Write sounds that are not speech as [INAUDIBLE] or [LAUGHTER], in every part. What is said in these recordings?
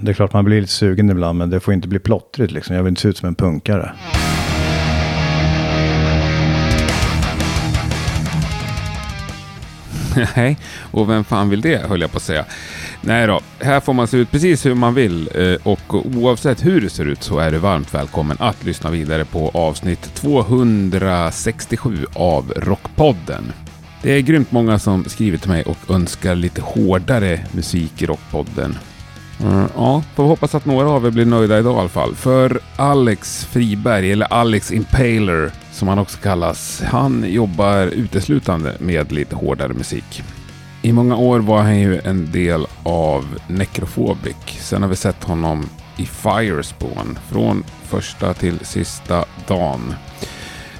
det är klart man blir lite sugen ibland, men det får inte bli plottrigt liksom. Jag vill inte se ut som en punkare. [LAUGHS] Nej, och vem fan vill det höll jag på att säga. Nej då, här får man se ut precis hur man vill eh, och oavsett hur det ser ut så är du varmt välkommen att lyssna vidare på avsnitt 267 av Rockpodden. Det är grymt många som skriver till mig och önskar lite hårdare musik i Rockpodden. Mm, ja, får hoppas att några av er blir nöjda idag i alla fall. För Alex Friberg, eller Alex Impaler som han också kallas, han jobbar uteslutande med lite hårdare musik. I många år var han ju en del av Necrophobic. Sen har vi sett honom i Firespawn från första till sista dagen.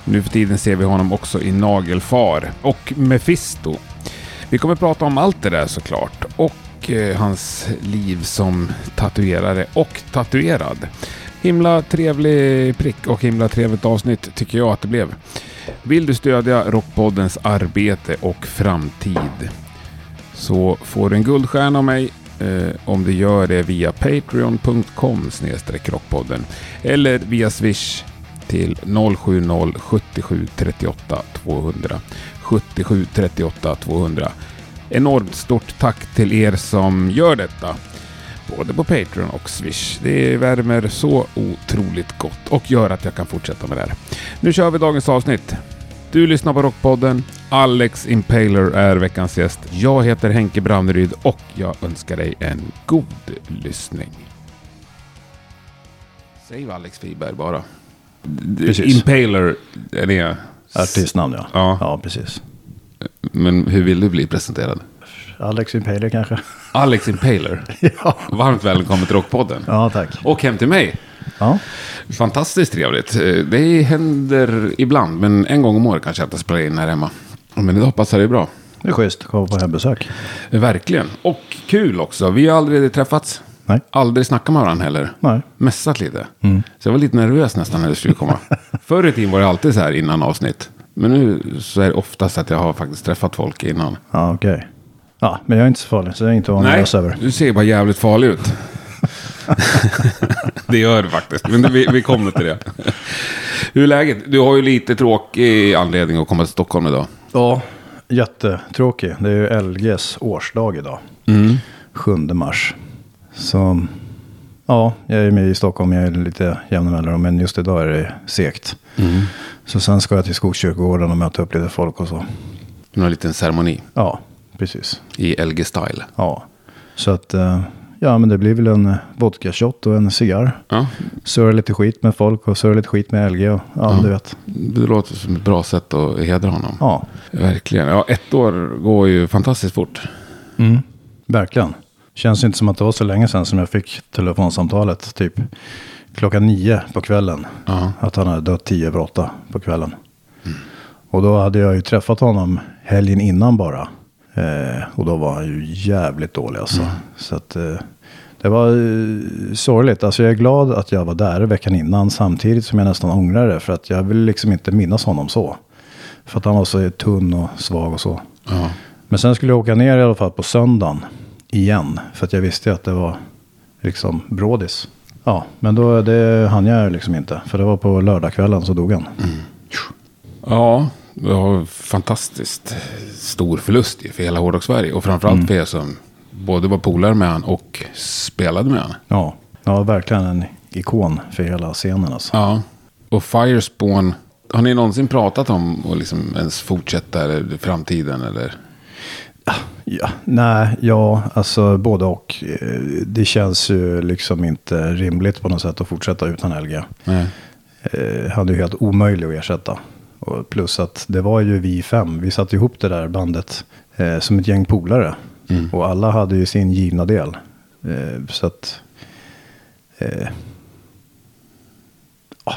Nu för tiden ser vi honom också i Nagelfar och Mephisto. Vi kommer prata om allt det där såklart och och eh, hans liv som tatuerare och tatuerad. Himla trevlig prick och himla trevligt avsnitt tycker jag att det blev. Vill du stödja Rockpoddens arbete och framtid så får du en guldstjärna av mig eh, om du gör det via patreon.com rockpodden eller via swish till 070 77 38 200 77 38 200. Enormt stort tack till er som gör detta. Både på Patreon och Swish. Det värmer så otroligt gott och gör att jag kan fortsätta med det här. Nu kör vi dagens avsnitt. Du lyssnar på Rockpodden. Alex Impaler är veckans gäst. Jag heter Henke Brauneryd och jag önskar dig en god lyssning. Säg Alex Friberg bara. Precis. Impaler är det. Artistnamn ja. Ja. Ja, precis. Men hur vill du bli presenterad? Alex Impaler kanske? Alex Impaler. [LAUGHS] ja. Varmt välkommen till Rockpodden. ja, tack. Och hem till mig. Ja. Fantastiskt trevligt. Eh, Det händer ibland, men en gång om året kanske jag inte spelar in här hemma. Men idag passar det bra. Det är schysst att komma på hembesök. Verkligen. Och kul också. Vi har aldrig träffats. Nej. Aldrig snackat med varandra heller. Nej. Mässat lite. Så jag var lite nervös nästan när det skulle komma. [LAUGHS] Förr i tiden var det alltid så här innan avsnitt. Men nu så är det oftast att jag har faktiskt träffat folk innan. Ja, okej. Ja, men jag är inte så farlig, så det är inte att nervös över. du ser bara jävligt farlig ut. [LAUGHS] det gör du faktiskt, men vi, vi kommer till det. Hur är läget? Du har ju lite tråkig anledning att komma till Stockholm idag. Ja, jättetråkig. Det är ju LGs årsdag idag. 7 mars. Så ja, jag är med i Stockholm. Jag är lite jämna mellanrum. Men just idag är det segt. Så sen ska jag till Skogskyrkogården och möta upp lite folk och så. En liten ceremoni Ja, precis. i LG-style. Ja, så att eh, ja, men det blir väl en eh, vodka shot och en cigarr. Ja, Surra lite skit med folk och surra lite skit med LG. Och, ja, du vet. det låter som ett bra sätt att hedra honom. Ja, Verkligen. Ja, ett år går ju fantastiskt fort. mm, verkligen. Känns inte som att det var så länge sedan som jag fick telefonsamtalet. Typ klockan nio på kvällen. Ja. Att han hade dött tio över åtta på kvällen. Och då hade jag ju träffat honom helgen innan bara. Eh, och då var han ju jävligt dålig alltså. Så att eh, det var eh, sorgligt. Alltså jag är glad att jag var där veckan innan. Samtidigt som jag nästan ångrar det. För att jag vill liksom inte minnas honom så. För att han var så tunn och svag och så. Ja. Men sen skulle jag åka ner i alla fall på söndagen. Igen. För att jag visste att det var liksom brådis. Ja, men då, det hann jag liksom inte. För det var på lördagskvällen så dog han. Ja, det var fantastiskt stor förlust för hela Hårdrock-Sverige. Och framförallt för er som både var polare med han och spelade med han. Ja, ja, verkligen en ikon för hela scenen alltså. Ja. Och Firespawn, har ni någonsin pratat om att liksom ens fortsätta eller framtiden eller? Ja, nej, ja, alltså både och. Eh, Det känns ju liksom inte rimligt på något sätt att fortsätta utan LG. Nej. Eh, han är ju helt omöjlig att ersätta. Och plus att det var ju vi fem. Vi satte ihop det där bandet eh, som ett gäng polare. Och alla hade ju sin givna del. Eh, så att... Ja,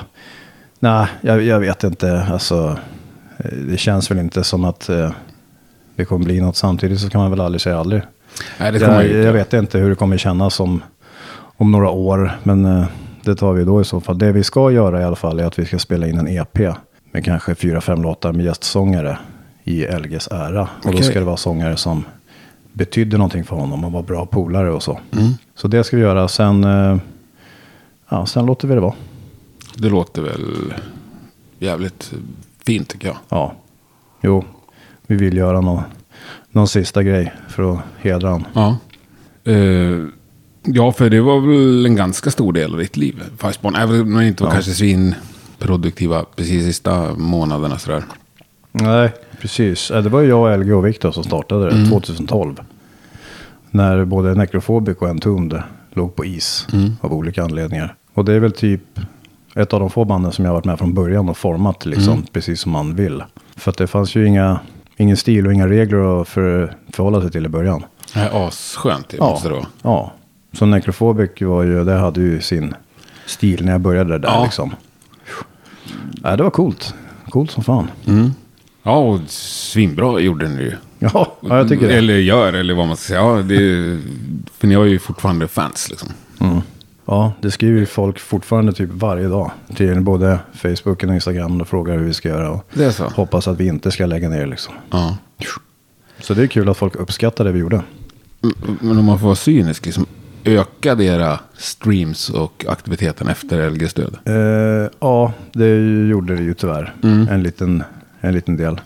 nej, jag, jag vet inte. Alltså, det känns väl inte som att det kommer bli något samtidigt. Så kan man väl aldrig säga aldrig. Nej, det kommer Jag, jag vet inte hur det kommer kännas om, om några år. Men eh, det tar vi då i så fall. Det vi ska göra i alla fall är att vi ska spela in en EP. Med kanske fyra, fem låtar med gästsångare i LGs ära. Och då ska det vara sångare som betydde någonting för honom och var bra polare och så. Mm. Så det ska vi göra. Sen, eh, ja, sen låter vi det vara. Det låter väl jävligt fint tycker jag. Ja, jo, vi vill göra någon, någon sista grej för att hedra honom. Ja. Eh, ja, för det var väl en ganska stor del av ditt liv. Firespon, även om det inte var Ja. kanske svinproduktiva precis sista månaderna sådär. Nej, precis. Eh, Det var jag, LG och Viktor som startade det 2012. När både Necrophobic och Entombed låg på is av olika anledningar. Och det är väl typ ett av de få banden som jag har varit med från början och format liksom, precis som man vill. För att det fanns ju inga, ingen stil och inga regler att för, förhålla sig till i början. Det är asskönt, det måste det vara. ja. Så Necrophobic var ju, det hade ju sin stil när jag började där Ja. liksom. Nej, det var coolt. Coolt som fan. Ja, och svinbra gjorde ni ju. [LAUGHS] Ja, ja jag tycker det. Eller gör, eller vad man ska säga. Ja, det för ni har ju fortfarande fans liksom. Ja, det skriver ju folk fortfarande typ varje dag. Till både Facebook och Instagram och frågar hur vi ska göra. Och Det är så? hoppas att vi inte ska lägga ner liksom. Ja. Så det är kul att folk uppskattar det vi gjorde. Men om man får vara cynisk, liksom, ökade era streams och aktiviteten efter LG-stöd? Eh, ja, det gjorde det ju tyvärr. En, liten, en liten del.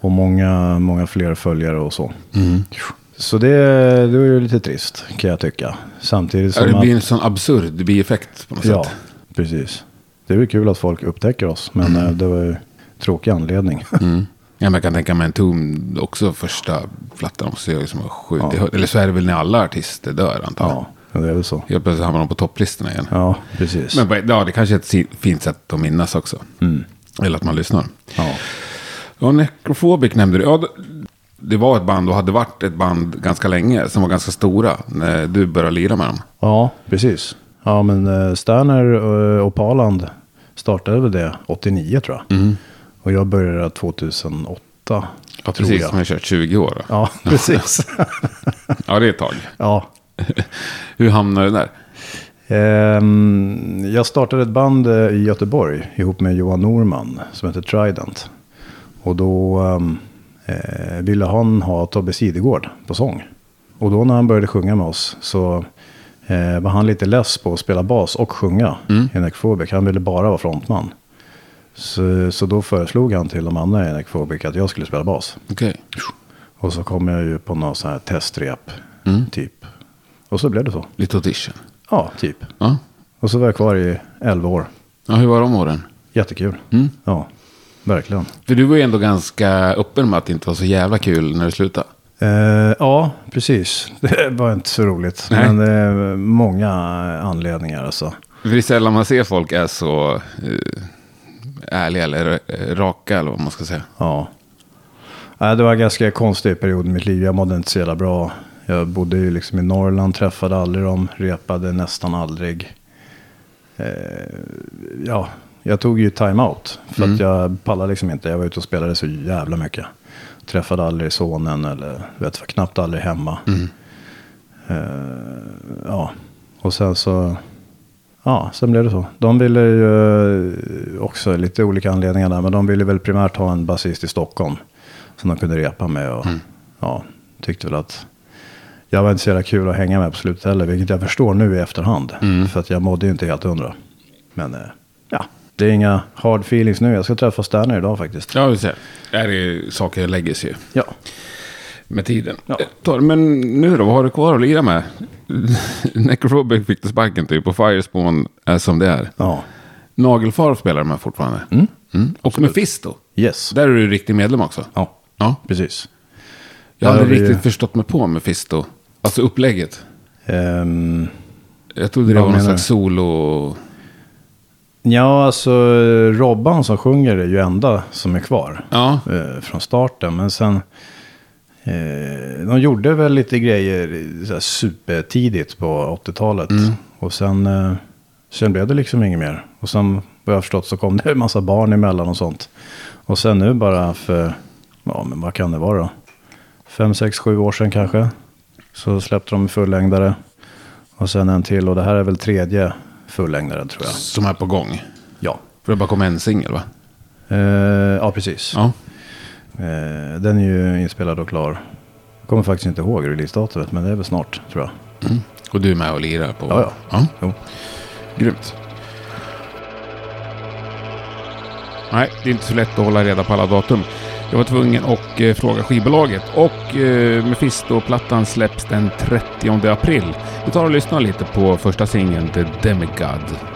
Och många, många fler följare och så. Så det, det är ju lite trist kan jag tycka. Samtidigt Ja, som det blir en sån absurd bieffekt på något Ja, sätt. precis. Det är väl kul att folk upptäcker oss. Men eh, det var ju tråkig anledning. Mm. Ja, men jag kan tänka mig en tom, också första plattan måste i höjden. Eller så är det väl när alla artister dör antar jag. ja, det är väl så. Helt plötsligt hamnar de på topplistorna igen. Ja, precis. Men ja, det kanske är ett fint sätt att minnas också. Eller att man lyssnar. Ja. Ja, Necrophobic nämnde du. Ja, det- var ett band och hade varit ett band ganska länge som var ganska stora när du började lira med dem. Ja, precis. Ja, men eh, Sterner eh, och Paland startade väl det 89 tror jag. Och jag började 2008. Ja, tror precis. jag. Som jag kört 20 år. då. Ja, [LAUGHS] precis. Ja, det är ett tag. ja. [LAUGHS] Hur hamnade du där? Ehm, jag startade ett band eh, i Göteborg ihop med Johan Norman som heter Trident. Och då ehm, eh, ville han ha Tobbe Sidegård på sång. Och då när han började sjunga med oss så eh, var han lite less på att spela bas och sjunga i Necrophobic. Han ville bara vara frontman. Så, så då föreslog han till de andra i Necrophobic att jag skulle spela bas. Okej. Och så kom jag ju på någon sån här testrep typ. Och så blev det så. Lite audition. Ja, typ. Ja. Och så var jag kvar i 11 år. ja, hur var de åren? Jättekul. Ja, verkligen. För du var ju ändå ganska öppen med att det inte var så jävla kul när du slutade. Eh, ja, precis. [LAUGHS] Det var inte så roligt. Nej. Men det är många anledningar alltså. För det är sällan man ser folk är så eh, ärliga eller eh, raka eller vad man ska säga. Ja. Nej, det var en ganska konstig period i mitt liv. Jag mådde inte så jävla bra. Jag bodde ju liksom i Norrland, träffade aldrig dem, repade nästan aldrig. Eh, ja, jag tog ju time-out. För att jag pallade liksom inte. Jag var ute och spelade så jävla mycket. Träffade aldrig sonen eller vet, var knappt aldrig hemma. Eh, ja, och sen så... Ja, sen blev det så. De ville ju eh, också lite olika anledningar där. Men de ville väl primärt ha en basist i Stockholm. Som de kunde repa med. Och ja, tyckte väl att jag var inte så jävla kul att hänga med på slutet heller. Vilket jag förstår nu i efterhand. För att jag mådde ju inte helt hundra. Men eh, ja, det är inga hard feelings nu. Jag ska träffa Sterner idag faktiskt. Ja, vi ser. Det här är saker lägger sig Ja. med tiden. Ja. Eh, Men nu då, vad har du kvar att lira med? [LAUGHS] Necrophobic fick du sparken typ och Firespawn är som det är. Ja. Nagelfar spelar de med fortfarande. Mm. Och Mephisto. Yes. Där är du riktig medlem också. Ja, Ja. precis. Jag har aldrig vi- riktigt förstått mig på Mephisto. Alltså upplägget. Ehm, Jag trodde det var någon slags solo... ja, alltså Robban som sjunger är ju enda som är kvar. Ja. eh, från starten. Men sen, eh, de gjorde väl lite grejer så här, supertidigt på 80-talet. Och sen, eh, sen blev det liksom inget mer. Och sen vad jag har förstått så kom det en massa barn emellan och sånt. Och sen nu bara för, ja men vad kan det vara då? Fem, sex, sju år sedan kanske. Så släppte de fullängdare. Och sen en till och det här är väl tredje fullängdaren tror jag. Som är på gång. Ja, För det bara kom en singel va? eh, ja precis. Ja. Eh, den är ju inspelad och klar. kommer faktiskt inte ihåg releasedatumet, men det är väl snart tror jag. Mm. Och du är med och lirar på... Ja, ja. ja. Jo. Grymt. Nej, det är inte så lätt att hålla reda på alla datum. Jag var tvungen att eh, fråga skivbolaget och eh, Mephisto-plattan släpps den 30 april. Vi tar och lyssnar lite på första singeln The Demigod.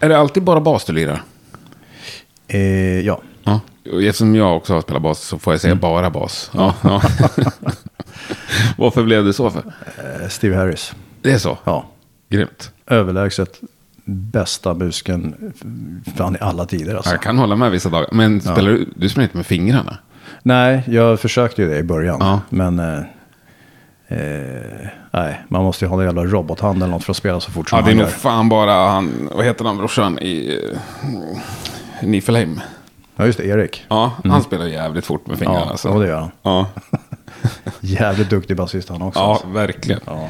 Är det alltid bara bas du lirar? Eh, ja. Ja. Eftersom jag också har spelat bas så får jag säga bara bas. Ja, ja. [LAUGHS] Varför blev det så för? Eh, Steve Harris. Det är så? Ja. Grymt. Överlägset bästa busken fan i alla tider alltså. Jag kan hålla med vissa dagar. Men spelar du, du spelar inte med fingrarna? Nej, jag försökte ju det i början. Ja. Men eh, eh, nej, man måste ju ha en jävla robothand eller något för att spela så fort som Ja, det är han nog gör. fan bara han, vad heter han brorsan i uh, Niflheim? Ja, just det, Erik. Ja, han spelar jävligt fort med fingrarna. Ja, så. ja, det gör han. Ja, [LAUGHS] Jävligt duktig basist han också. ja alltså. verkligen. Ja.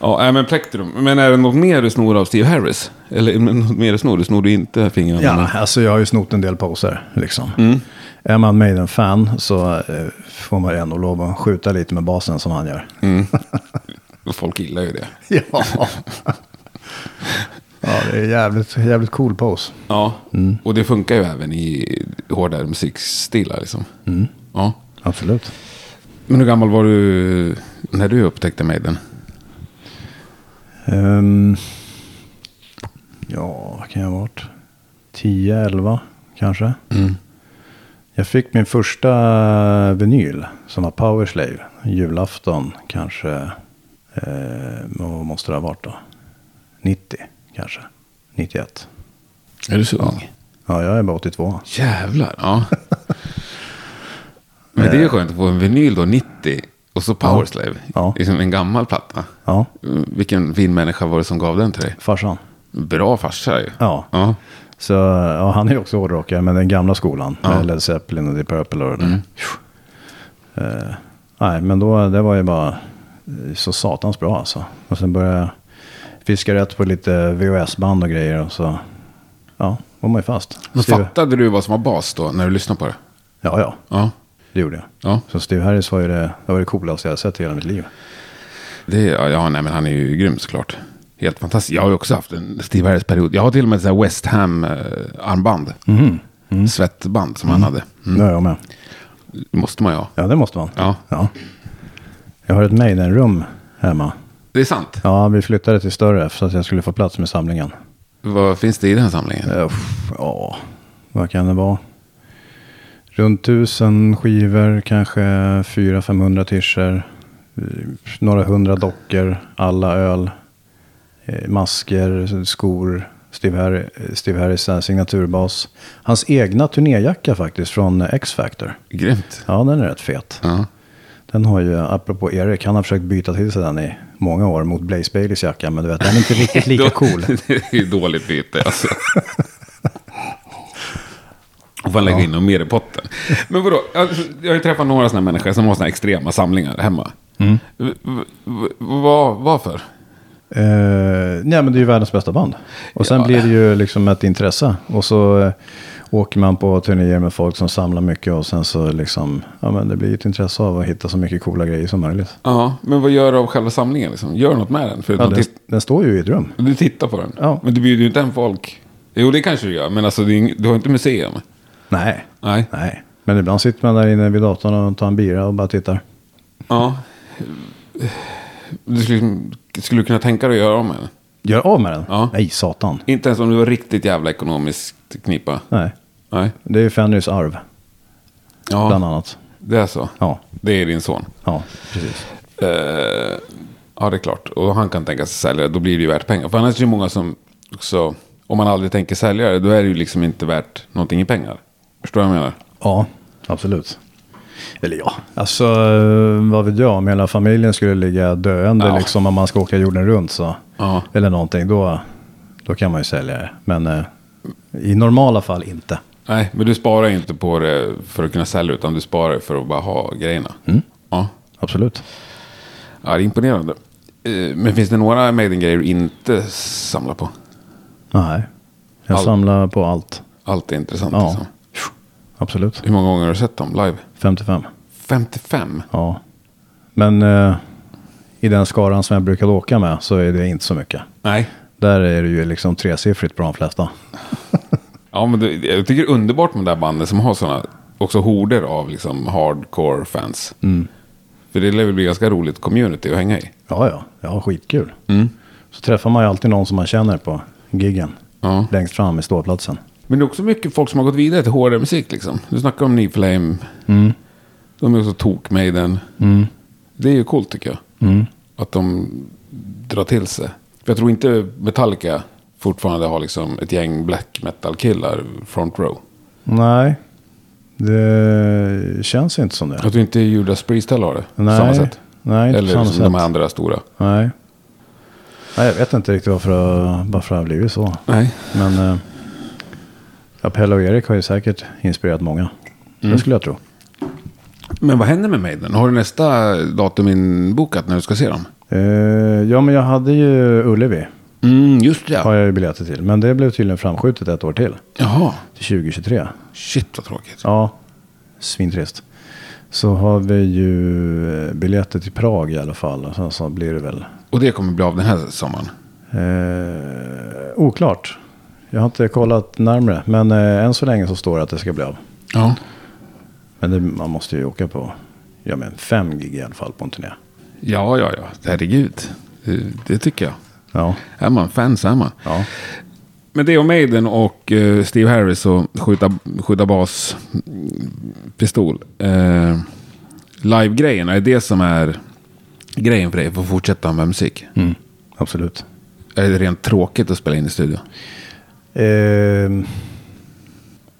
Ja, men Plektrum. Men är det något mer du snor av Steve Harris? Eller något mer du snor? Du snor du inte fingrarna? Ja, alltså jag har ju snott en del poser liksom. Mm. Är man Maiden-fan så eh, får man ändå lov att skjuta lite med basen som han gör. Mm. [LAUGHS] Folk gillar ju det. Ja. [LAUGHS] ja, det är jävligt, jävligt cool pose. Ja, och det funkar ju även i hårdare musikstilar liksom. Ja. Absolut. Men hur gammal var du när du upptäckte Maiden? Ehm, ja, vad kan jag ha varit? 10, 11 kanske. Jag fick min första vinyl som var Powerslave. Julafton kanske. Eh, vad måste det ha varit då? 90 kanske. 91. Är du så ung? Ja, jag är bara 82. Jävlar, ja. [LAUGHS] Men det är ju skönt att få en vinyl då, 90. Och så Powerslave. Ja. Liksom en gammal platta. Ja, Vilken fin människa var det som gav den till dig? farsan. Bra farsa ju. Ja. Ja. Så ja, han är också hårdrockare, men den gamla skolan. Ja. Med Led Zeppelin och Deep Purple och det där. Eh, nej, men då, det var ju bara eh, så satans bra alltså. Och sen började jag fiska rätt på lite VHS-band och grejer. Och så, ja, var man ju fast. Så Steve, fattade du vad som var bas då, när du lyssnade på det? ja, ja, Ja. det gjorde jag. Ja, Så Steve Harris var ju det, det, var det coolaste jag sett i hela mitt liv. det, ja nej, men han är ju grym såklart. Helt fantastisk. Jag har ju också haft en Steve Harris-period. Jag har till och med ett West Ham-armband. Svettband som han hade. Mm. Det har jag med. Måste man ju ha. Ja, det måste man. Ja, Ja. Jag har ett Maiden-rum hemma. det är sant. Ja, vi flyttade till större så att jag skulle få plats med samlingen. Vad finns det i den här samlingen? Eh, Ja, vad kan det vara? Runt tusen skivor, kanske 400-500 tischer. eh, Några hundra dockor, alla öl. Eh, Masker, skor, Steve, Harry, Steve Harris eh, signaturbas. Hans egna turnéjacka faktiskt från X-Factor. Grymt. Ja, den är rätt fet. Ja. Den har ju, apropå Erik, han har försökt byta till sig den i många år mot Blaze Baileys jacka. Men du vet, den är inte [LAUGHS] riktigt lika cool. [LAUGHS] det är ju dåligt byte alltså. Och får lägga in något mer i potten. Men vadå, alltså, jag har ju träffat några sådana människor som har sådana extrema samlingar hemma. Mm. V- Varför? Eh, nej, men det är ju världens bästa band. Och sen Ja. blir det ju liksom ett intresse. Och så eh, åker man på turnéer med folk som samlar mycket. Och sen så liksom, ja men det blir ett intresse av att hitta så mycket coola grejer som möjligt. Ja, men vad gör du av själva samlingen? Liksom? Gör något med den? För Ja, den, den står ju i ett rum. du tittar på den. Ja. Men du bjuder ju inte hem folk. Jo, det kanske du gör. Men alltså, du har inte museum. Nej, Nej. nej. Men ibland sitter man där inne vid datorn och tar en bira och bara tittar. Ja. Du skulle, skulle du kunna tänka dig att göra om med den? Gör av med den? Ja. Nej, satan. Inte ens om du var riktigt jävla ekonomiskt knipa. Nej, Nej. det är ju Fenrys arv, Ja, bland annat. det är så. Ja, Det är din son. ja, precis. Eh, ja, det är klart. Och han kan tänka sig sälja det. Då blir det ju värt pengar. För annars är det ju många som också... Om man aldrig tänker sälja det, då är det ju liksom inte värt någonting i pengar. Förstår du vad jag menar? Ja, absolut. Eller ja, alltså eh, vad vet jag, om hela familjen skulle ligga döende Ja. liksom om man ska åka jorden runt så. Ja. Eller någonting, då, då kan man ju sälja det. Men eh, i normala fall inte. Nej, men du sparar inte på det för att kunna sälja, utan du sparar för att bara ha grejerna. Mm. Ja. Absolut. ja, det är imponerande. Eh, Men finns det några Maiden-grejer du inte samlar på? Nej, jag All- samlar på allt. Allt är intressant. Ja. Liksom. Absolut. Hur många gånger har du sett dem live? 55. 55? Ja. Men eh, i den skaran som jag brukade åka med så är det inte så mycket. Nej. Där är det ju liksom tresiffrigt på de flesta. [LAUGHS] Ja, men det, jag tycker det är underbart med det där bandet som har sådana, också horder av liksom hardcore fans. Mm. För det lär väl bli ganska roligt community att hänga i. Ja, ja, ja, skitkul. Mm. Så träffar man ju alltid någon som man känner på giggen. Ja. Längst fram i ståplatsen. Men det är också mycket folk som har gått vidare till hårdare musik liksom. Du snackar om New Flame. Mm. De är också tok Maiden. Mm. Det är ju coolt tycker jag. Mm. Att de drar till sig. För jag tror inte Metallica fortfarande har liksom ett gäng black metal-killar front row. Nej, det känns inte som det. Jag tror inte Judas Priest heller har det. Nej, samma sätt. nej Eller samma som sätt. de andra stora. Nej. nej, jag vet inte riktigt varför, varför det har blivit så. Nej. Men eh, ja, Pelle och Erik har ju säkert inspirerat många. Mm. Det skulle jag tro. Men vad händer med Maiden? Har du nästa datum inbokat när du ska se dem? Eh, ja, men jag hade ju Ullevi. Mm, just det. Har jag ju biljetter till. Men det blev tydligen framskjutet ett år till. Jaha. Till 2023. Shit vad tråkigt. Ja, svintrist. Så har vi ju eh, biljetter till Prag i alla fall. Och sen så blir det väl Och det kommer bli av den här sommaren? eh, oklart. Jag har inte kollat närmre. Men eh, än så länge så står det att det ska bli av. Ja. Men det, man måste ju åka på ja, men fem gig i alla fall på en turné. Ja, ja, ja. Herregud. Det, det tycker jag. Ja, Är man fan så är man. ja. Men det är Maiden och eh, Steve Harris och skjuta, skjuta bas pistol. Uh, Live-grejen, är det som är grejen för dig för att fortsätta med musik? Mm, absolut. Är det rent tråkigt att spela in i studio? Eh,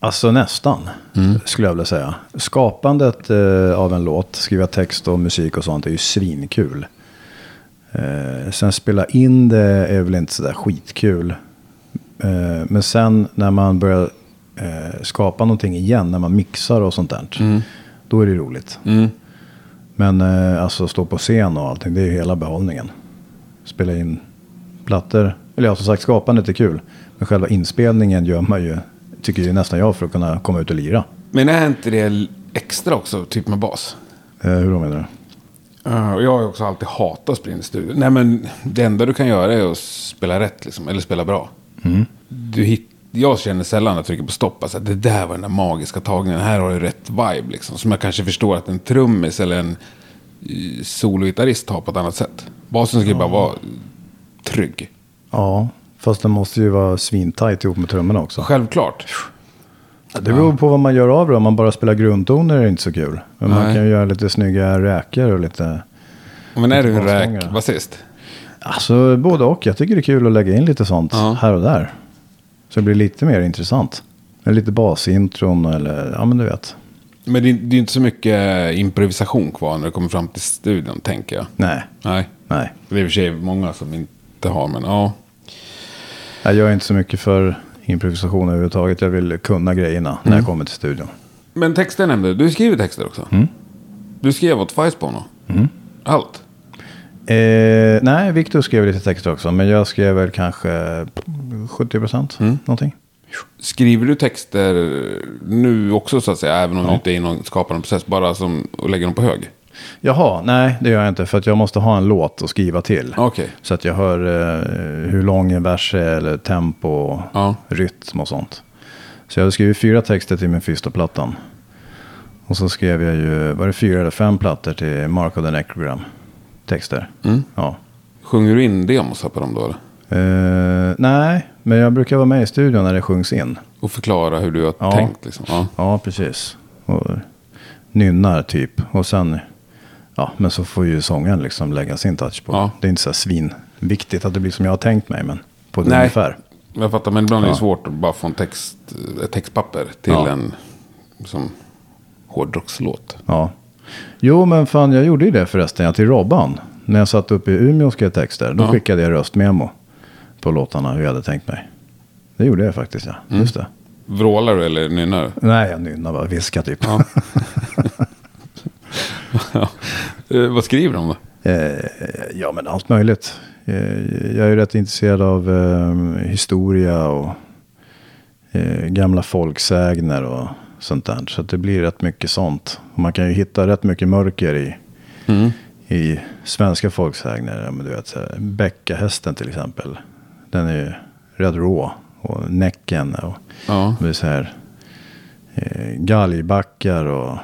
alltså nästan, Mm. skulle jag vilja säga. Skapandet eh, av en låt, skriva text och musik och sånt är ju svinkul. Eh, sen spela in det är väl inte sådär skitkul. Eh, men sen när man börjar eh, skapa någonting igen, när man mixar och sånt där. Då är det roligt. Mm. Men eh, alltså stå på scen och allting, det är ju hela behållningen. Spela in plattor, eller ja som sagt skapandet är kul. Men själva inspelningen gör man ju, tycker ju nästan jag, för att kunna komma ut och lira. Men är inte det extra också, typ med bas? Eh, hur då menar du? Och jag har ju också alltid hatat att spela in i studio. Nej, men det enda du kan göra är att spela rätt, liksom, eller spela bra. Du hit, jag känner sällan när jag trycker på stopp, alltså, att det där var den där magiska tagningen. Här har du rätt vibe, liksom. Som jag kanske förstår att en trummis eller en eh, sologitarrist har på ett annat sätt. Basen ska ju bara vara trygg. Ja, fast den måste ju vara svintajt ihop med trummorna också. Självklart. Det beror på vad man gör av det. Om man bara spelar grundtoner är det inte så kul. Men man Nej. kan ju göra lite snygga räkor och lite... Men är du en räkbasist? Alltså både och. Jag tycker det är kul att lägga in lite sånt Ja. här och där. Så det blir lite mer intressant. Lite basintron eller, ja men du vet. Men det, det är inte så mycket improvisation kvar när det kommer fram till studion, tänker jag. Nej, Nej. nej. Det är i och för sig många som inte har, men ja. Jag gör inte så mycket för improvisation överhuvudtaget. Jag vill kunna grejerna när jag kommer till studion. Men texter nämnde du. Du skriver texter också. Du skrev åt Ficebone mm. Allt. Eh, nej, Viktor skrev lite texter också. Men jag skrev väl kanske 70 procent. Någonting. Skriver du texter nu också så att säga? Även om du inte är i någon skapande process. Bara som och lägger dem på hög? Jaha, nej det gör jag inte. För att jag måste ha en låt att skriva till. Okej. Så att jag hör eh, hur lång en vers är eller tempo Ja. rytm och sånt. Så jag har skrivit fyra texter till min första plattan. Och så skrev jag ju, var det fyra eller fem plattor till Mark of the Necrogram. Texter. Mm. Ja. Sjunger du in demosar på dem då? Eh, nej, men jag brukar vara med i studion när det sjungs in. Och förklara hur du har Ja. tänkt liksom? Ja. Ja, precis. Och nynnar typ. Och sen, ja, men så får ju sången liksom lägga sin touch på. Ja. Det är inte så här svinviktigt att det blir som jag har tänkt mig, men på ett Nej. ungefär. Jag fattar, men ibland är det Ja. svårt att bara få en text, ett textpapper till Ja. en som hårdrockslåt. Ja. Jo, men fan, jag gjorde ju det förresten, ja, till Robban. När jag satt uppe i Umeå och skrev texter, då Ja. skickade jag röstmemo på låtarna, hur jag hade tänkt mig. Det gjorde jag faktiskt, ja. Mm. Just det. Vrålar du eller nynnar du? Nej, jag nynnar bara, viska typ. Ja. [LAUGHS] [LAUGHS] Eh, vad skriver de då? Eh, ja, men allt möjligt. Eh, jag är ju rätt intresserad av historia och gamla folksägner och sånt där. Så det blir rätt mycket sånt. Man kan ju hitta rätt mycket mörker i, Mm. i svenska folksägner. Men du vet, så här, Bäckahästen till exempel. Den är ju rätt rå. Och Näcken och Ja. så här, galgbackar och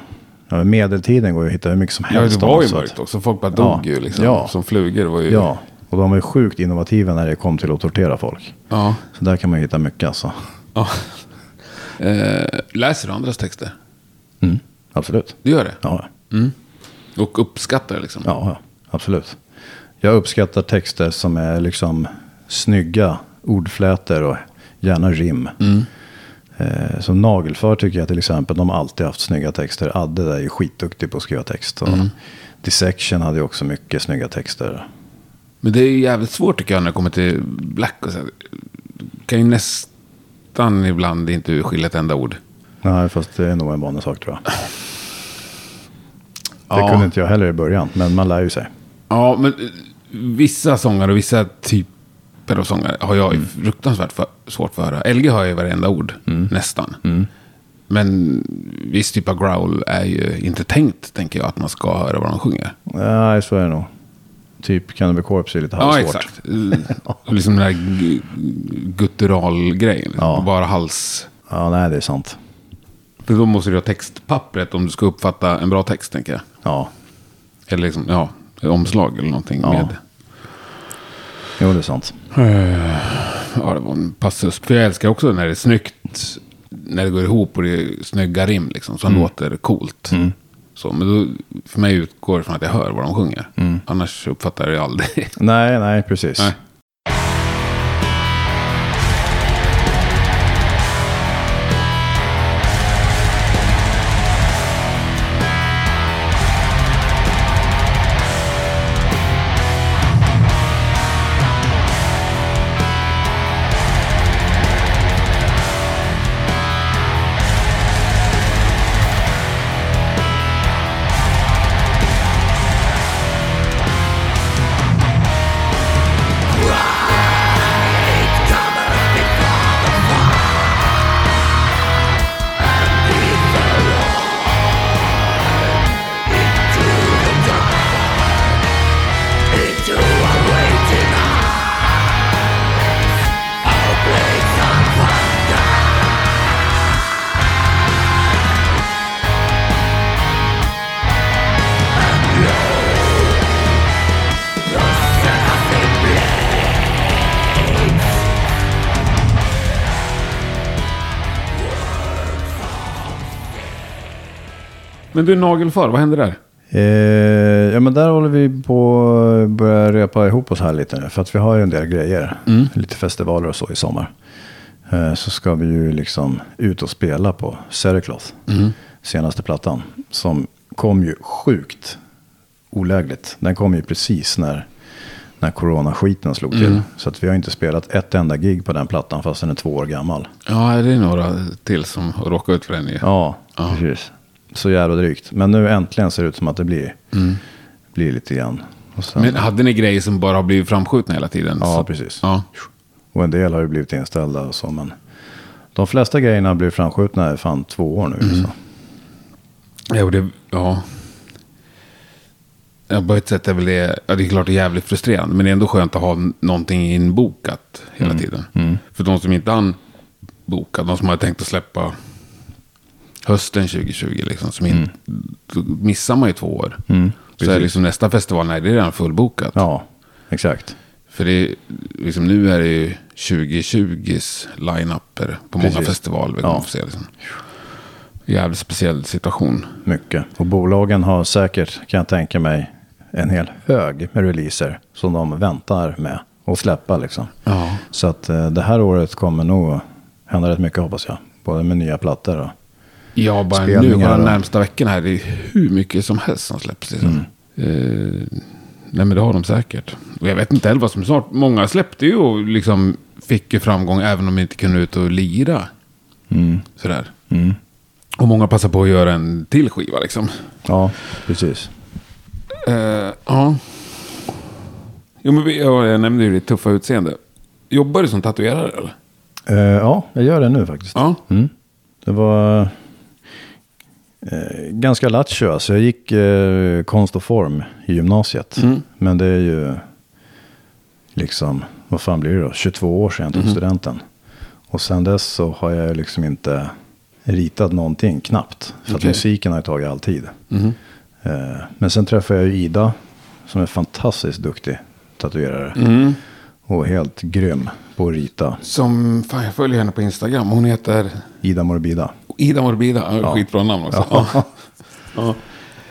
ja, men medeltiden går ju att hitta hur mycket som Ja, helst. det om, var ju mörkt också. Folk bara Ja. dog ju liksom. Ja. Som flugor. Det Var ju... Ja, och de var ju sjukt innovativa när det kom till att tortera folk. Ja. Så där kan man ju hitta mycket alltså. ja. [LAUGHS] Eh, läser du andras texter? Mm, absolut. Du gör det? Ja, Mm. Och uppskattar det liksom? ja, ja, absolut. Jag uppskattar texter som är liksom snygga ordflätor och gärna rim. Mm. Eh, som Nagelfar tycker jag till exempel, de har alltid haft snygga texter. Adde där är ju skitduktig på att skriva text. Och Mm. Dissection hade ju också mycket snygga texter. Men det är ju jävligt svårt tycker jag när det kommer till Black. Och så här. kan ju nästan ibland inte skilja ett enda ord. Nej, fast det är nog en vanlig sak tror jag. Det Ja. kunde inte jag heller i början, men man lär ju sig. Ja, men vissa sångare och vissa typer av sångare har jag ju Mm. fruktansvärt för, svårt för att höra. LG jag ju varenda ord, Mm. nästan. Men viss typ av growl är ju inte tänkt, tänker jag, att man ska höra vad de sjunger. Nej, så är det nog. Typ Cannibal Corpse är lite Ja, halvsvårt. exakt. [LAUGHS] Eh, liksom den här gu- guttural-grejen. Liksom. Ja. Bara hals... Ja, nej, det är sant. För då måste du ha textpappret om du ska uppfatta en bra text, tänker jag. Ja, Eller liksom, ja, omslag eller någonting Ja. med. Jo det är sant. Ja, det var en passus. För jag älskar också när det är snyggt. När det går ihop och det är snygga rim liksom. Som låter coolt. Så, men då, för mig utgår det från att jag hör vad de sjunger. Annars uppfattar jag aldrig. Nej, nej, precis. Nej. Men du, nagelfar, vad händer där? Eh, ja, men där håller vi på att börja repa ihop oss här lite nu. För att vi har ju en del grejer. Lite festivaler och så i sommar. eh, så ska vi ju liksom ut och spela på Sericloth. Senaste plattan. Som kom ju sjukt olägligt. Den kom ju precis när, när coronaskiten slog till. Så att vi har inte spelat ett enda gig på den plattan fast den är två år gammal. Ja, det är några till som råkar ut för den ju. Ja, precis. Så jävla drygt. Men nu äntligen ser det ut som att det blir, blir lite grann. Sen, Men hade ni grejer som bara har blivit framskjutna hela tiden? ja, Så- precis. Ja. Och en del har ju blivit inställda och så. Men de flesta grejerna har blivit framskjutna i fan två år nu. Så. Ja, och det, ja. Ja, på ett sätt är väl det, ja, det är klart det är jävligt frustrerande. Men det är ändå skönt att ha någonting inbokat hela tiden. För de som inte hann boka, de som hade tänkt att släppa hösten 2020, liksom, som in, då missar man ju två år. så är liksom nästa festival, nej det är redan fullbokat. Ja, exakt. För det, liksom, nu är det ju 2020s line-upper på många Precis. festivaler. Vi Ja. se, liksom. Jävligt speciell situation. Mycket. Och bolagen har säkert, kan jag tänka mig, en hel hög med releaser som de väntar med att släppa liksom. Ja. Så att eh, det här året kommer nog hända rätt mycket hoppas jag. Både med nya plattor och Ja, bara nu bara de närmsta veckorna här. Det är hur mycket som helst som släpps. Liksom. Mm. Eh, nej, men det har de säkert. Och jag vet inte heller vad som snart. Många släppte ju och liksom fick ju framgång även om de inte kunde ut och lira. Sådär. Mm. Och många passar på att göra en till skiva liksom. Ja, precis. Eh, ja. Jo, men jag nämnde ju ditt tuffa utseende. Jobbar du som tatuerare eller? Eh, ja, jag gör det nu faktiskt. Ja. Mm. Det var eh, ganska lattjo. Alltså jag gick eh, konst och form i gymnasiet. Men det är ju liksom, vad fan blir det då? 22 år sedan jag tog studenten. Och sen dess så har jag liksom inte ritat någonting, knappt. För att Okej. musiken har ju tagit all tid. Eh, men sen träffade jag ju Ida, som är fantastiskt duktig tatuerare. Mm. Och helt grym på att rita. Som, fan jag följer henne på Instagram. Hon heter Ida Morbida. Ida Morbida. Ja. Skitbra namn också. Ja. [LAUGHS] Ja.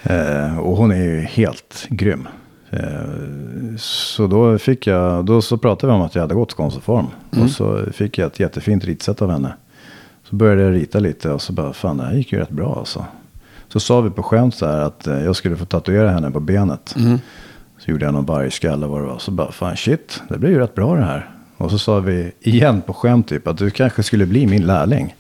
Eh, och hon är ju helt grym. Eh, så då fick jag, då så pratade vi om att jag hade gått konst och form. Och så fick jag ett jättefint ritsätt av henne. Så började jag rita lite och så bara, fan det här gick ju rätt bra alltså. Så sa vi på skämt så här att eh, jag skulle få tatuera henne på benet. Så gjorde jag någon vargskalle vad det var. Så bara, fan shit, det blir ju rätt bra det här. Och så sa vi igen på skämt typ att du kanske skulle bli min lärling.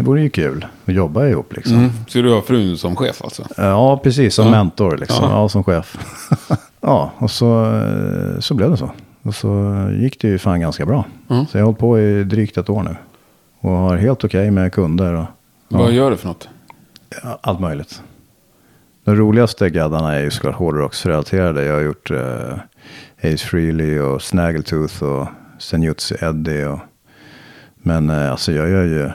Det vore ju kul att jobba ihop liksom. Mm. Så du har frun som chef alltså? Ja, precis. Som Ja. mentor liksom. Ja. Ja, som chef. [LAUGHS] ja, och så, eh, så blev det så. Och så gick det ju fan ganska bra. Mm. Så jag har hållit på i drygt ett år nu. Och har helt okej med kunder och Vad gör du för något? ja, allt möjligt. De roligaste gaddarna är ju såklart hårdrocksrelaterade. Jag har gjort eh, Ace Frehley och Snaggletooth och Senjutsu Eddie. Och, men eh, alltså jag gör ju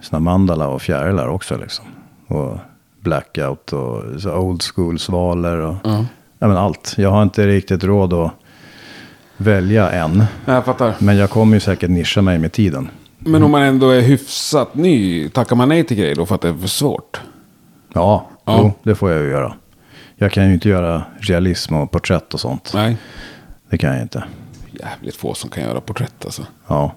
såna mandala och fjärilar också liksom. Och blackout och så old school svalor och Ja. ja, men allt. Jag har inte riktigt råd att välja än. Jag fattar. Men jag kommer ju säkert nischa mig med tiden. Men om man ändå är hyfsat ny, tackar man nej till grejer då för att det är för svårt? Ja, Ja. Jo, det får jag ju göra. Jag kan ju inte göra realism och porträtt och sånt. Nej. Det kan jag inte. Jävligt få som kan göra porträtt alltså. Ja,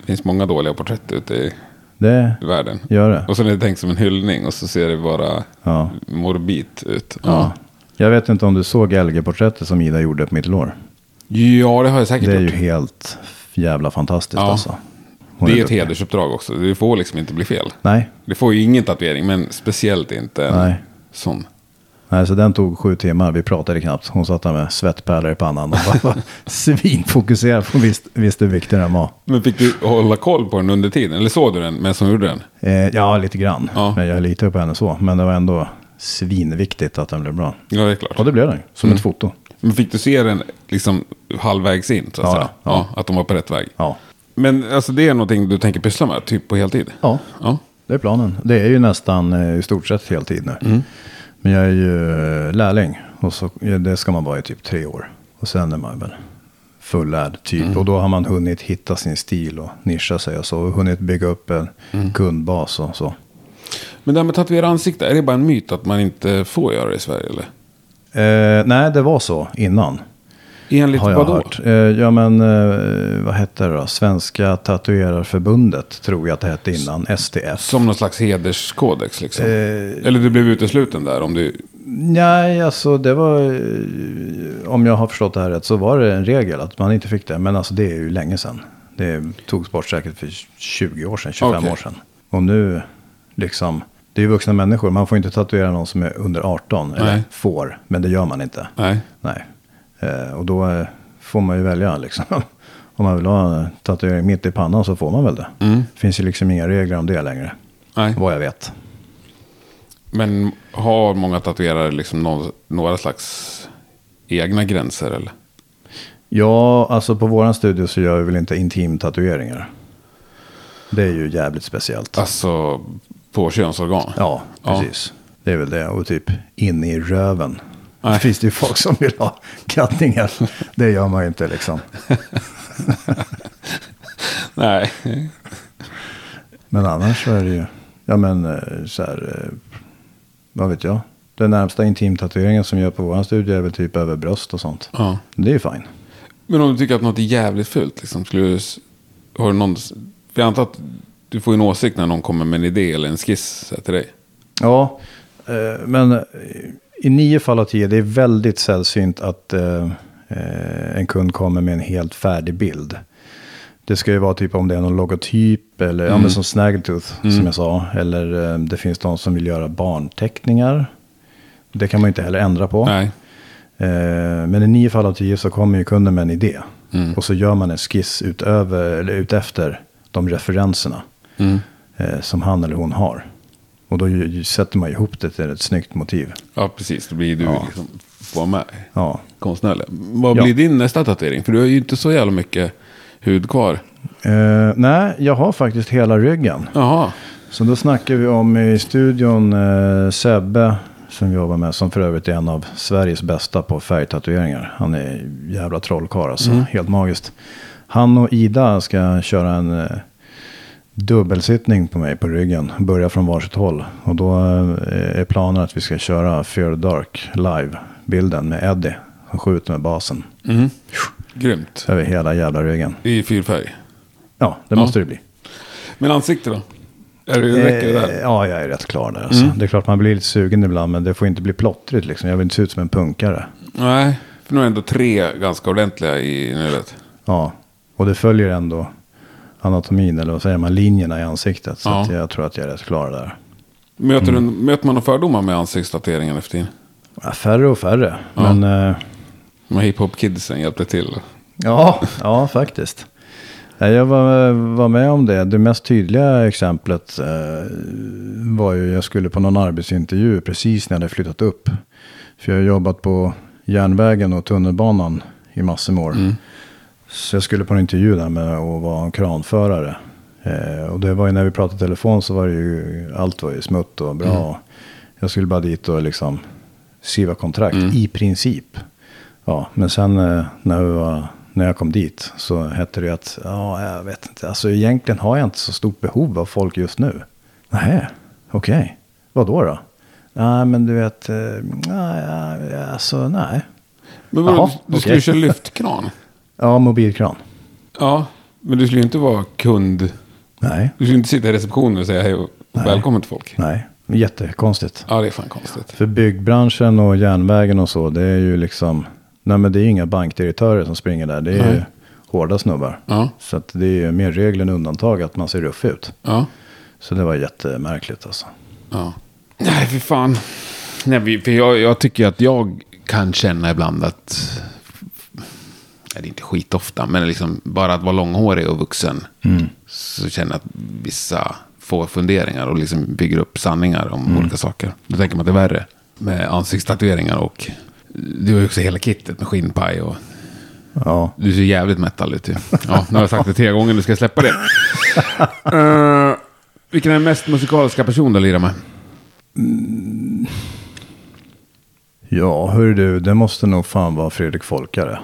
Det finns många dåliga porträtt ute i det världen. gör det. Och så är det tänkt som en hyllning och så ser det bara Ja. morbid ut. Ja. Jag vet inte om du såg LG-porträttet som Ida gjorde på mitt lår. ja, det har jag säkert Det är ju gjort. helt jävla fantastiskt Ja. alltså. Hon Det är ett hedersuppdrag också. Det får liksom inte bli fel. Nej, Det får ju ingen tatuering, men speciellt inte en Nej. sån. Nej, så den tog sju timmar. Vi pratade knappt. Hon satt där med svettpärlor i pannan och var [LAUGHS] svinfokuserad på visst, visst hur viktig den var. Men fick du hålla koll på den under tiden? Eller såg du den medan hon gjorde den? Eh, ja, lite grann. Ja. Men jag litar på henne så. Men det var ändå svinviktigt att den blev bra. Ja, det är klart. Och det blev den. Som ett foto. Men fick du se den liksom halvvägs in? Så att, Ja, säga? ja. Ja, att de var på rätt väg. Ja. Men alltså det är någonting du tänker pyssla med, typ på heltid? ja, Ja. det är planen. Det är ju nästan eh, i stort sett heltid nu. Mm. Men jag är ju eh, lärling. Och så, det ska man vara i typ tre år. Och sen är man väl fullärd typ. Mm. Och då har man hunnit hitta sin stil och nischa sig och så. Och hunnit bygga upp en Mm. kundbas och så. Men det här med tatuera ansikte, är det bara en myt att man inte får göra det i Sverige eller? Eh, nej, det var så innan. Enligt har jag vad då? hört. Eh, ja men eh, vad hette det då? Svenska tatuerarförbundet tror jag att det hette innan. STF. Som någon slags hederskodex liksom? Eh, Eller du blev utesluten där om du... Nej, alltså det var, eh, om jag har förstått det här rätt, så var det en regel att man inte fick det. Men alltså det är ju länge sedan. Det togs bort säkert för 20 år sedan, 25 Okej. år sedan. Och nu, liksom, det är ju vuxna människor. Man får inte tatuera någon som är under 18, eller Nej. får, men det gör man inte. Nej. Nej. Eh, och då eh, får man ju välja liksom. [LAUGHS] Om man vill ha en tatuering mitt i pannan så får man väl det. Mm. finns ju liksom inga regler om det längre, Nej. vad jag vet. Men har många tatuerare liksom någon, några slags egna gränser eller? Ja, alltså på våran studio så gör vi väl inte intimtatueringar. Det är ju jävligt speciellt. Alltså på könsorgan? Ja, Ja. precis. Det är väl det. Och typ in i röven. Nej. Finns det ju folk som vill ha kattningar. Det gör man ju inte liksom. [LAUGHS] Nej. Men annars så är det ju, ja men eh, så här, eh, vad vet jag. Den närmsta intimtatueringen som gör på våran studio är väl typ över bröst och sånt. Ja. Det är ju fine. Men om du tycker att något är jävligt fult, liksom, skulle du, har du någon, för jag antar att du får en åsikt när någon kommer med en idé eller en skiss till dig. Ja, eh, men i nio fall av tio, det är väldigt sällsynt att eh, eh, en kund kommer med en helt färdig bild. Det ska ju vara typ om det är någon logotyp eller ja, men som Snaggletooth som jag sa. Eller eh, det finns de som vill göra barnteckningar. Det kan man ju inte heller ändra på. Eh, men i nio fall av tio så kommer ju kunden med en idé. Mm. Och så gör man en skiss utöver, eller utefter de referenserna Mm. eh, som han eller hon har. Och då ju, sätter man ihop det till ett snyggt motiv. Ja, precis. Då blir du Ja. liksom, får vara med Ja. konstnärlig. Vad Ja. blir din nästa tatuering? För du har ju inte så jävla mycket hud kvar. Eh, nej, jag har faktiskt hela ryggen. Jaha. Så då snackar vi om i studion eh, Sebbe som vi jobbar med. Som för övrigt är en av Sveriges bästa på färgtatueringar. Han är jävla trollkarl alltså. Helt magiskt. Han och Ida ska köra en eh, dubbelsittning på mig på ryggen. Börja från varsitt håll. Och då eh, är planen att vi ska köra Fear Dark live-bilden med Eddie. Som skjuter med basen. Mm. Grymt. Över hela jävla ryggen. I fyrfärg. Ja, det Ja. måste det bli. Men ansikte då? Är det, räcker det Eh, där? Ja, jag är rätt klar där. Alltså. Mm. Det är klart man blir lite sugen ibland, men det får inte bli plottrigt. Liksom. Jag vill inte se ut som en punkare. Nej, för nu är det ändå tre ganska ordentliga i nuläget. Ja, och det följer ändå anatomin, eller vad säger man, linjerna i ansiktet. Så Ja. att jag tror att jag är rätt klar där. Möter, Mm. du, möter man några fördomar med ansiktstatueringen efter tiden? Ja, färre och färre, Ja. men eh, här hiphop-kidsen hjälpte till. ja, ja, faktiskt. Ja, Jag var, var med om det. Det mest tydliga exemplet eh, var ju, jag skulle på någon arbetsintervju precis när jag hade flyttat upp. För jag har jobbat på järnvägen och tunnelbanan i massor med år. Så jag skulle på en intervju där med att vara en kranförare. Eh, och det var ju när vi pratade telefon så var det ju, allt var ju smutt och bra. Jag skulle bara dit och liksom skriva kontrakt i princip. Ja, men sen eh, när, var, när jag kom dit så hette det ju att, ja, jag vet inte, alltså egentligen har jag inte så stort behov av folk just nu. Nej, okej, vad då då? Nej, men du vet, eh, nej, alltså nej. Men vadå, Jaha, du skulle okej. köra lyftkran. [LAUGHS] Ja, mobilkran. Ja, men du skulle ju inte vara kund. Nej, Du skulle inte sitta i receptionen och säga hej och välkommen till folk. nej, jättekonstigt. Ja, det är fan konstigt. För byggbranschen och järnvägen och så, det är ju liksom, nej men det är ju inga bankdirektörer som springer där. Det är ju Nej. hårda snubbar. Ja, Så att det är ju mer regel än undantag att man ser ruff ut. ja, Så det var jättemärkligt alltså. ja. Nej, för fan. Nej, för jag, jag tycker att jag kan känna ibland att... Är inte skitofta, men liksom bara att vara långhårig och vuxen. Så känner jag att vissa får funderingar och liksom bygger upp sanningar om olika saker. Då tänker man att det är värre med ansiktstatueringar och... Du har ju också hela kittet med skinnpaj och... Ja, Du ser jävligt metal ut. Ja, nu har jag sagt det tre gånger, nu ska jag släppa det. [LAUGHS] Eh, vilken är den mest musikaliska person du lirar med? ja hör du, det måste nog fan vara Fredrik Folkare,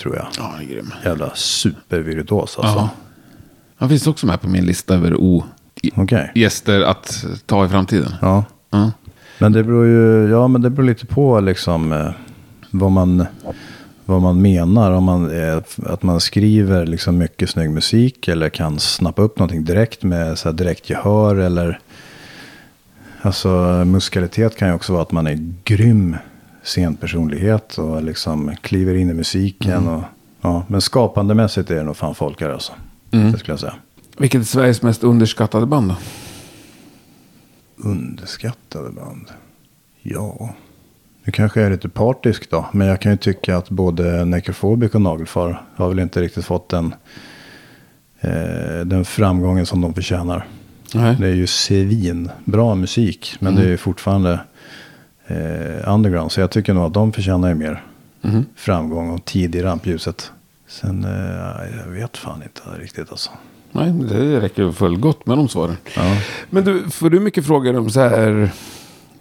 tror jag. Ja, han är grym. Jävla supervirtuos alltså. Ja. Han finns också med på min lista över Okej. o-gäster att ta i framtiden. Ja. Ja. Men det beror ju, ja men det beror lite på liksom eh, vad man, vad man menar. Om man, att man skriver liksom mycket snygg musik eller kan snappa upp någonting direkt med så här direkt gehör. Eller, alltså musikalitet kan ju också vara att man är grym scenpersonlighet och liksom kliver in i musiken. Och, ja, men skapandemässigt är det nog fan folkare alltså. Det skulle jag säga. Vilket är Sveriges mest underskattade band då? Underskattade band. Ja. Nu kanske jag är lite partisk då. Men jag kan ju tycka att både Necrophobic och Nagelfar har väl inte riktigt fått den, eh, den framgången som de förtjänar. Nej. Det är ju svin, bra musik. Men det är ju fortfarande eh, underground. Så jag tycker nog att de förtjänar ju mer Mhm. framgång och tid i rampljuset. Sen, eh, jag vet fan inte riktigt alltså. Nej, det räcker fullgott med de svaren. Ja. Men du, får du mycket frågor om så här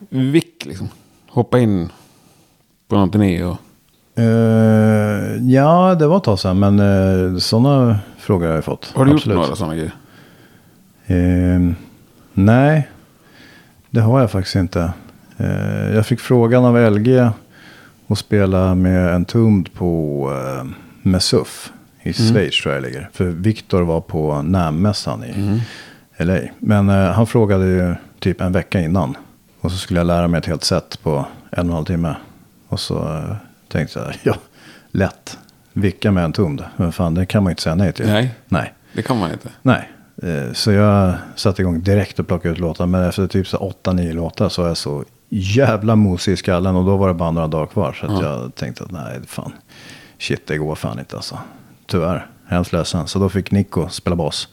vick liksom? Hoppa in på någon turné och... Eh, ja, det var ett tag sedan. Men uh, sådana frågor har jag fått. Har du Absolut. gjort några sådana grejer? Eh, nej, det har jag faktiskt inte. Eh, jag fick frågan av LG att spela med en tumd på uh, Mesuf i Schweiz tror jag ligger. För Viktor var på NAM-mässan i LA. Men eh, han frågade ju typ en vecka innan. Och så skulle jag lära mig ett helt set på en och en halv timme. Och så eh, tänkte jag, [LAUGHS] ja, lätt. Vicka med en tumd. Men fan, det kan man ju inte säga nej till. Nej. Nej. Det kan man inte. Nej, eh, så jag satte igång direkt och plockade ut låtar. Men efter typ så åtta, nio låtar så var jag så jävla mosig i skallen. Och då var det bara några dagar kvar. Så att jag tänkte att nej, fan. Shit, det går fan inte alltså. Tyvärr, hemskt ledsen. Så då fick Nico spela bas.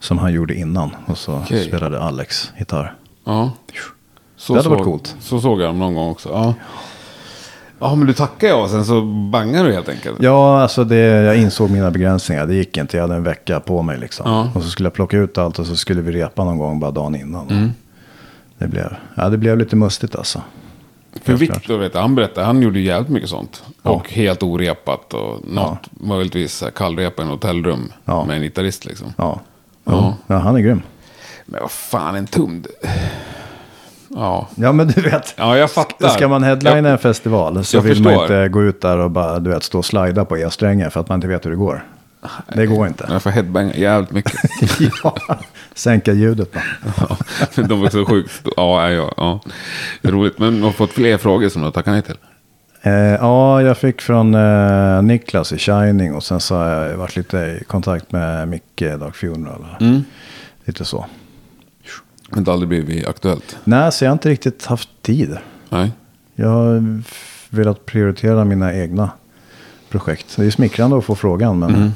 Som han gjorde innan. Och så Okej. spelade Alex gitarr. Ja. Så Det hade varit såg- coolt. Så såg jag dem någon gång också. Ja. Ja, men du tackar jag och sen så bangar du helt enkelt. Ja, alltså det, jag insåg mina begränsningar. Det gick inte. Jag hade en vecka på mig liksom. Ja. Och så skulle jag plocka ut allt och så skulle vi repa någon gång bara dagen innan. Mm. Det, blev, ja, det blev lite mustigt alltså. För. Viktor, vet han berättade, han gjorde jävligt mycket sånt. Och helt orepat och något möjligtvis så här kallrepa i en hotellrum Ja. med en gitarrist liksom. Ja. Ja. Ja. ja, han är grym. Men vad fan, en tumd. Ja, Ja, men du vet. ja jag fattar. Ska man headlina Ja. en festival så Jag vill man förstår. inte gå ut där och bara du vet, stå och slida på E-strängar för att man inte vet hur det går. Det går inte. Jag får headbanga jävligt mycket. [LAUGHS] ja, sänka ljudet bara. Ja, men de var så sjukt. Ja, ja, ja. Är roligt. Men du har fått fler frågor som du har tackat nej till. Eh, ja, jag fick från eh, Niklas i Shining och sen så har jag varit lite i kontakt med Micke Dark Funeral. Mm. Lite så. Men det har aldrig blivit aktuellt. Nej, så jag har inte riktigt haft tid. Nej. Jag har velat prioritera mina egna projekt. Det är smickrande att få frågan, men Mm.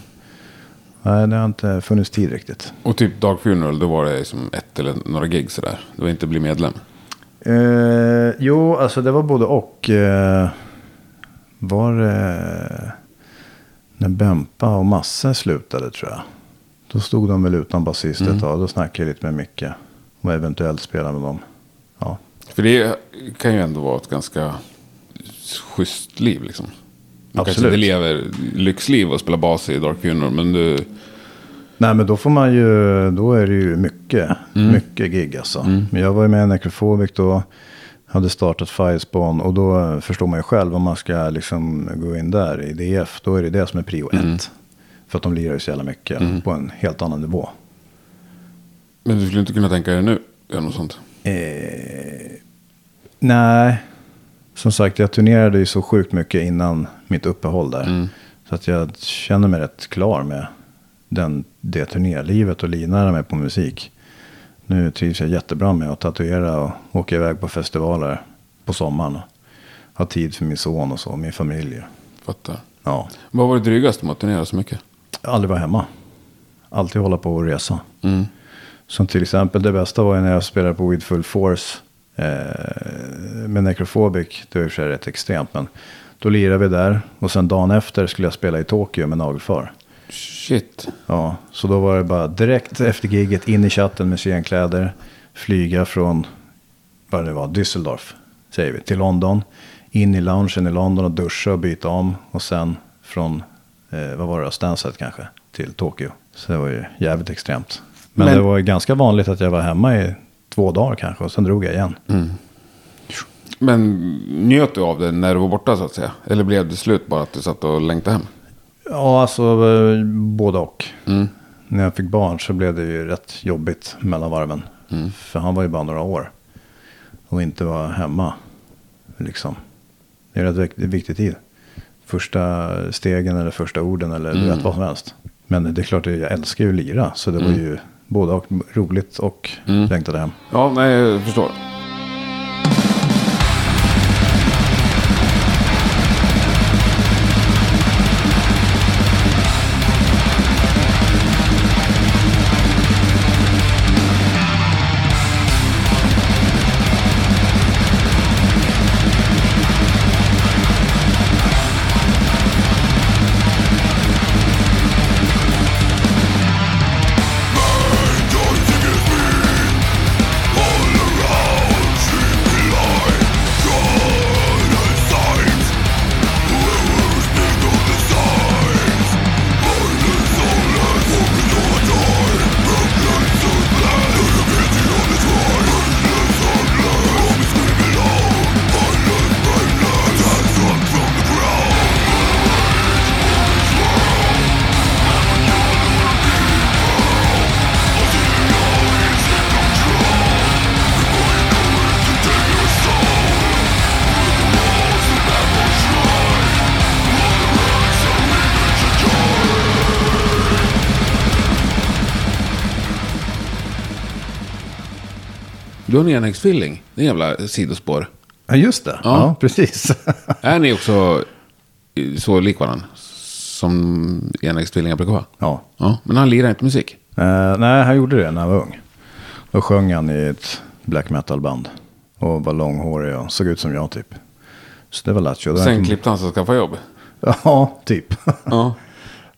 Nej, det har inte funnits tid riktigt. Och typ Dark Funeral, då var det som ett eller några gig sådär. Det var inte bli medlem. Eh, jo, alltså det var både och. Eh, var det när Bempa och Masse slutade tror jag. Då stod de väl utan basist ett tag. Då snackade jag lite med Micke. Och eventuellt spela med dem. Ja, För det kan ju ändå vara ett ganska schysst liv liksom. Du kanske Absolut. inte lever lyxliv och spelar bas i Dark Funeral, men du... Nej men då får man ju, då är det ju mycket, mycket gig alltså. Men jag var ju med i Necrophobic då, hade startat Firespawn och då förstår man ju själv om man ska liksom gå in där i DF, då är det det som är prio ett. För att de lirar ju så jävla mycket på en helt annan nivå. Men du skulle inte kunna tänka dig nu, göra något sånt? Eh, nej, som sagt jag turnerade ju så sjukt mycket innan mitt uppehåll där. Så att jag känner mig rätt klar med den, det turnélivet och livnära mig på musik. Nu trivs jag jättebra med att tatuera och åka iväg på festivaler på sommaren. Ha tid för min son och så, min familj. Fattar. Ja, Vad var det drygaste med att turnera så mycket? aldrig vara hemma. Alltid hålla på och resa. Mm. Som till exempel det bästa var när jag spelade på With Full Force. Eh, med Necrophobic, det var i och för sig rätt extremt. Men då lirade vi där. Och sen dagen efter skulle jag spela i Tokyo med Nagelfar. Shit. Ja, så då var det bara direkt efter giget in i chatten med scenkläder. Flyga från, vad det var, Düsseldorf, säger vi, till London. In i loungen i London och duscha och byta om. Och sen från, eh, vad var det, Stansted kanske, till Tokyo. Så det var ju jävligt extremt. Men, Men- det var ju ganska vanligt att jag var hemma i två dagar kanske och sen drog jag igen. Men njöt du av det när du var borta så att säga? Eller blev det slut bara att du satt och längtade hem? Ja, alltså eh, både och. Mm. När jag fick barn så blev det ju rätt jobbigt mellan varven. Mm. För han var ju bara några år. Och inte var hemma. Liksom. Det är rätt viktig tid. Första stegen eller första orden eller du vet vad som helst. Men det är klart, jag älskar ju att lira. Så det var ju både och roligt och längtade hem. Ja, nej, jag förstår. Du har en enäggstvilling. Det är en jävla sidospår. Ja, just det. Ja. Ja, precis. [LAUGHS] Är ni också så lik varandra? Som enäggstvillingar brukar vara? ja. Ja, men han lirar inte musik. Eh, nej, han gjorde det när han var ung. Då sjöng han i ett black metal-band. Och var långhårig och såg ut som jag typ. Så det var lattjo. Sen inte- klippte han sig och skaffade jobb. [LAUGHS] Ja, typ. [LAUGHS] Ja.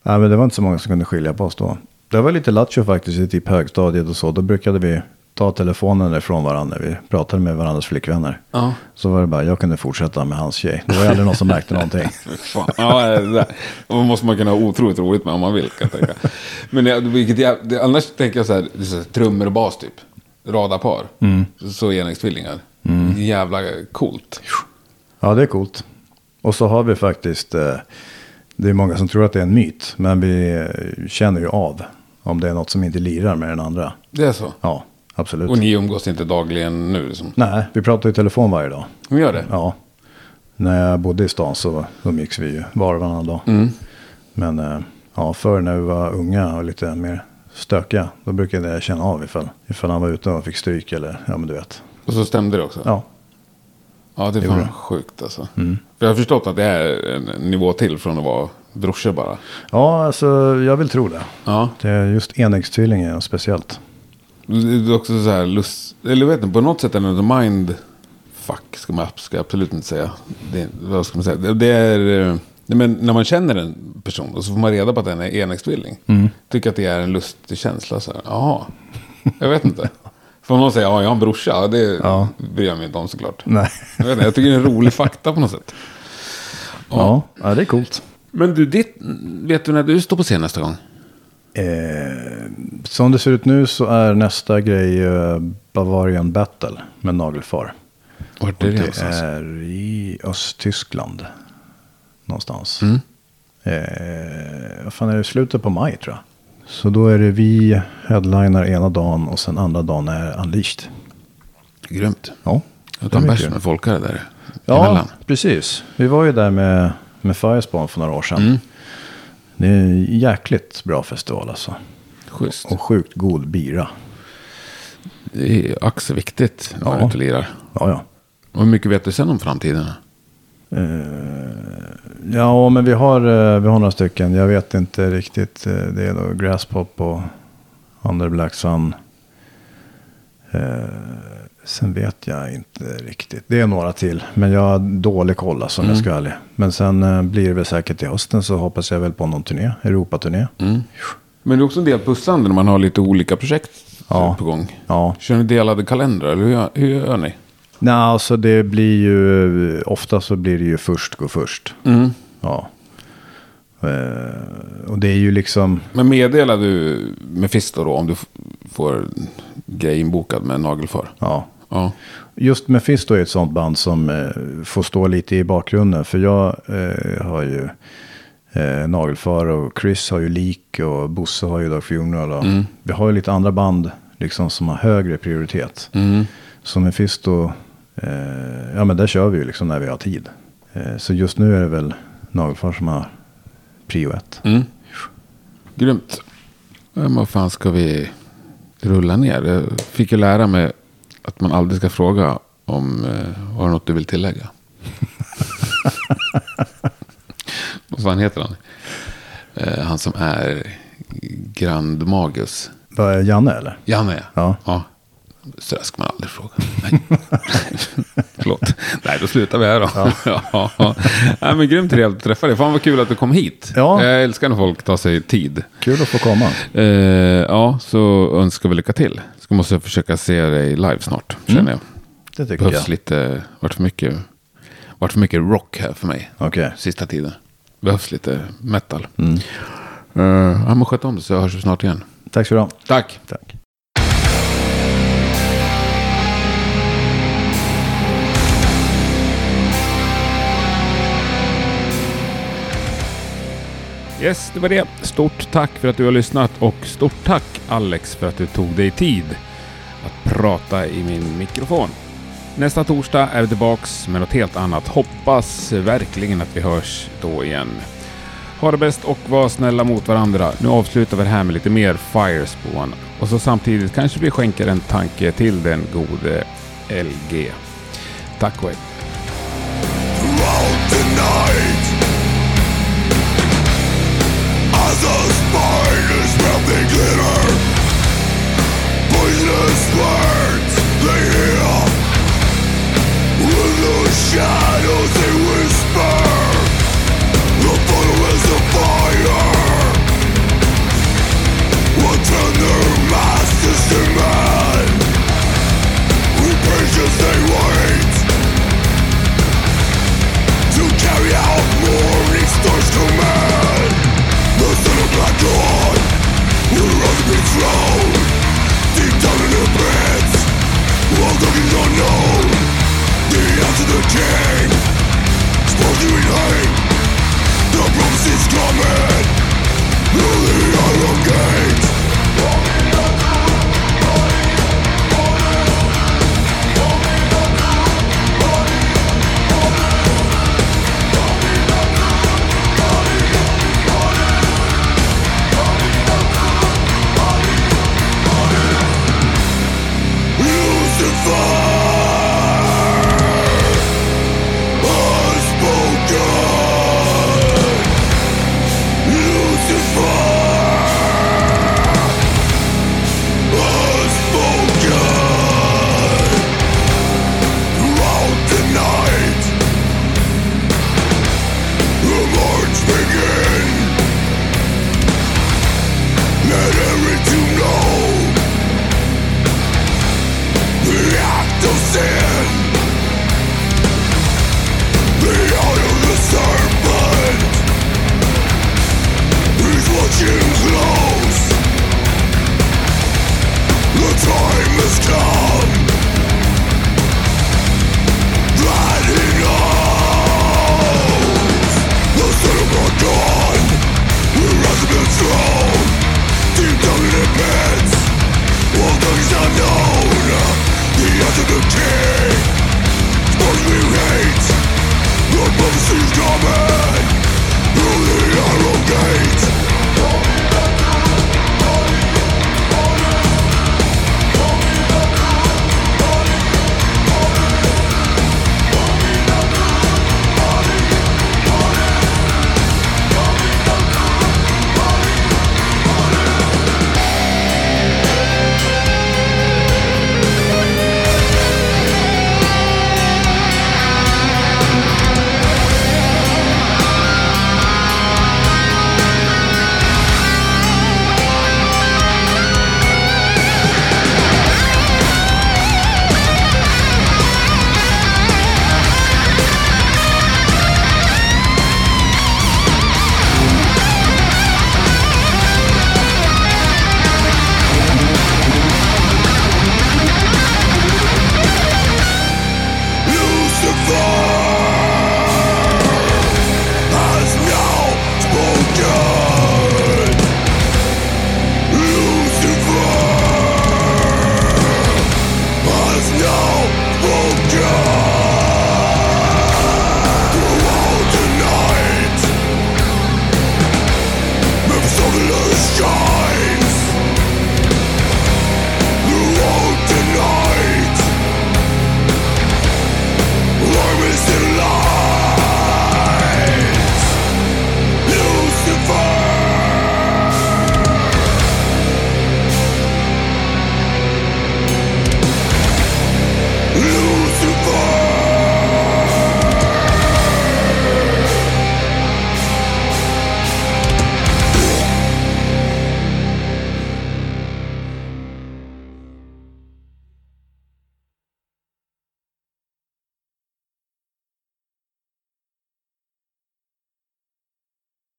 nej, men det var inte så många som kunde skilja på oss då. Det var lite lattjo faktiskt i typ högstadiet och så. Då brukade vi ta telefonen ifrån varandra när vi pratade med varandras flickvänner. Ja. Så var det bara, jag kunde fortsätta med hans tjej. Det var aldrig någon som märkte någonting. [LAUGHS] Fan. Ja, det där. Och måste man kunna ha otroligt roligt med om man vill kan jag tänka. Men det, vilket jag, det, annars tänker jag så här, så här, trummor och bas typ. Radarpar. Mm. Så enäggstvillingar. Jävla coolt. Ja, det är coolt. Och så har vi faktiskt, eh, det är många som tror att det är en myt, men vi eh, känner ju av om det är något som inte lirar med den andra. Det är så. Ja, absolut. Och ni umgås inte dagligen nu? Liksom. Nej, vi pratar i telefon varje dag. Ni gör det? Ja. När jag bodde i stan så umgicks vi ju var och varannan dag. Mm. Men eh, ja, förr när vi var unga och lite mer stökiga, då brukade jag känna av ifall, ifall han var ute och fick stryk eller, ja men du vet. Och så stämde det också? Ja, Ja, det är fan sjukt alltså. För jag har förstått att det är en nivå till från att vara brorsor bara. ja alltså jag vill tro det. Ja. det är just enäggstvilling är speciellt. Det är också så här lust... Eller vet inte, på något sätt är det mind... Fuck, ska man ska absolut inte säga. Det, vad ska man säga? Det, det är... eh, Men när man känner en person och så får man reda på att den är enäggstvilling. Tycker att det är en lustig känsla. Så här. Jaha, jag vet inte. Får någon säga ja, jag har en brorsa. Det Ja. bryr jag mig inte om såklart. Nej. Jag, vet inte, jag tycker det är en rolig fakta på något sätt. Ja, ja det är coolt. Men du, ditt, vet du när du står på scen nästa gång? Eh, som det ser ut nu så är nästa grej eh, Bavarian Battle med Nagelfar. Vart är det Det är i Östtyskland. Någonstans. Mm. Eh, vad fan är det? Slutet på maj tror jag. Så då är det vi headliner ena dagen och sen andra dagen är Unleashed. Grymt. Ja, Jag tar mycket. bärs med folkare där. Ja, emellan. precis. Vi var ju där med, med Firespawn för några år sedan. Mm. Det är en jäkligt bra festival alltså. Schysst. Och sjukt god bira. Det är också viktigt när man Ja. ute lirar. Ja, ja. Och hur mycket vet du sen om framtiden? Eh, ja, men vi har, eh, vi har några stycken. Jag vet inte riktigt. eh, Det är då Grasspop och Under Black Sun. Sen vet jag inte riktigt. Det är några till. Men jag har dålig koll alltså, om jag ska ärlig. Men sen eh, blir det väl säkert till hösten så hoppas jag väl på någon turné. Europaturné. Mm. Men det är också en del pussande när man har lite olika projekt Ja. på gång. Ja, Kör ni delade kalendrar eller hur gör, hur gör ni? Nej, alltså det blir ju, ofta så blir det ju först gå först. Mm. Ja. Eh, och det är ju liksom, Men meddelar du Mephisto då om du får grej inbokad med nagelfar? ja. Ja. Just Mephisto är ett sånt band som eh, får stå lite i bakgrunden. För jag eh, har ju eh, Nagelfar och Chris har ju Lik och Bosse har ju Dark Funeral. Och Mm. Vi har ju lite andra band liksom, som har högre prioritet. Mm. Så Mephisto, eh, ja men där kör vi ju liksom när vi har tid. Eh, så just nu är det väl Nagelfar som har prio ett. Mm. Grymt. Men vad fan ska vi rulla ner? Jag fick ju lära mig att man aldrig ska fråga om eh, har du något du vill tillägga. [LAUGHS] vad fan heter han? Eh, han som är Grand Magus. Vad är Janne eller? Janne, Ja. ja. Så där ska man aldrig fråga. Nej. [LAUGHS] Förlåt. Nej, då slutar vi här då. Ja. [LAUGHS] ja. Nej, men grymt trevligt att träffa dig. Fan vad kul att du kom hit. Ja. Jag älskar när folk tar sig tid. Kul att få komma. Eh, ja, så önskar vi lycka till. Ska måste jag försöka se dig live snart, känner jag. Det tycker Behövs jag. lite, vart för mycket, vart för mycket rock här för mig. Okej. Sista tiden. Behövs lite metal. Mm. Eh, ja, men sköt om dig så hörs vi snart igen. Tack så du ha. Tack. Tack. Yes, det var det. Stort tack för att du har lyssnat och stort tack Alex för att du tog dig tid att prata i min mikrofon. Nästa torsdag är vi tillbaks med något helt annat. Hoppas verkligen att vi hörs då igen. Ha det bäst och var snälla mot varandra. Nu avslutar vi det här med lite mer Firespawn och så samtidigt kanske vi skänker en tanke till den gode LG. Tack och hej. Mouse's is melting Poisonous they In the shadows they whisper. The is fire. What tender masters demand. They wait. To carry out command the dawn Will only be thrown Deep down in your beds While talking unknown The answer the king Spoke in hate The promise coming Through the iron gate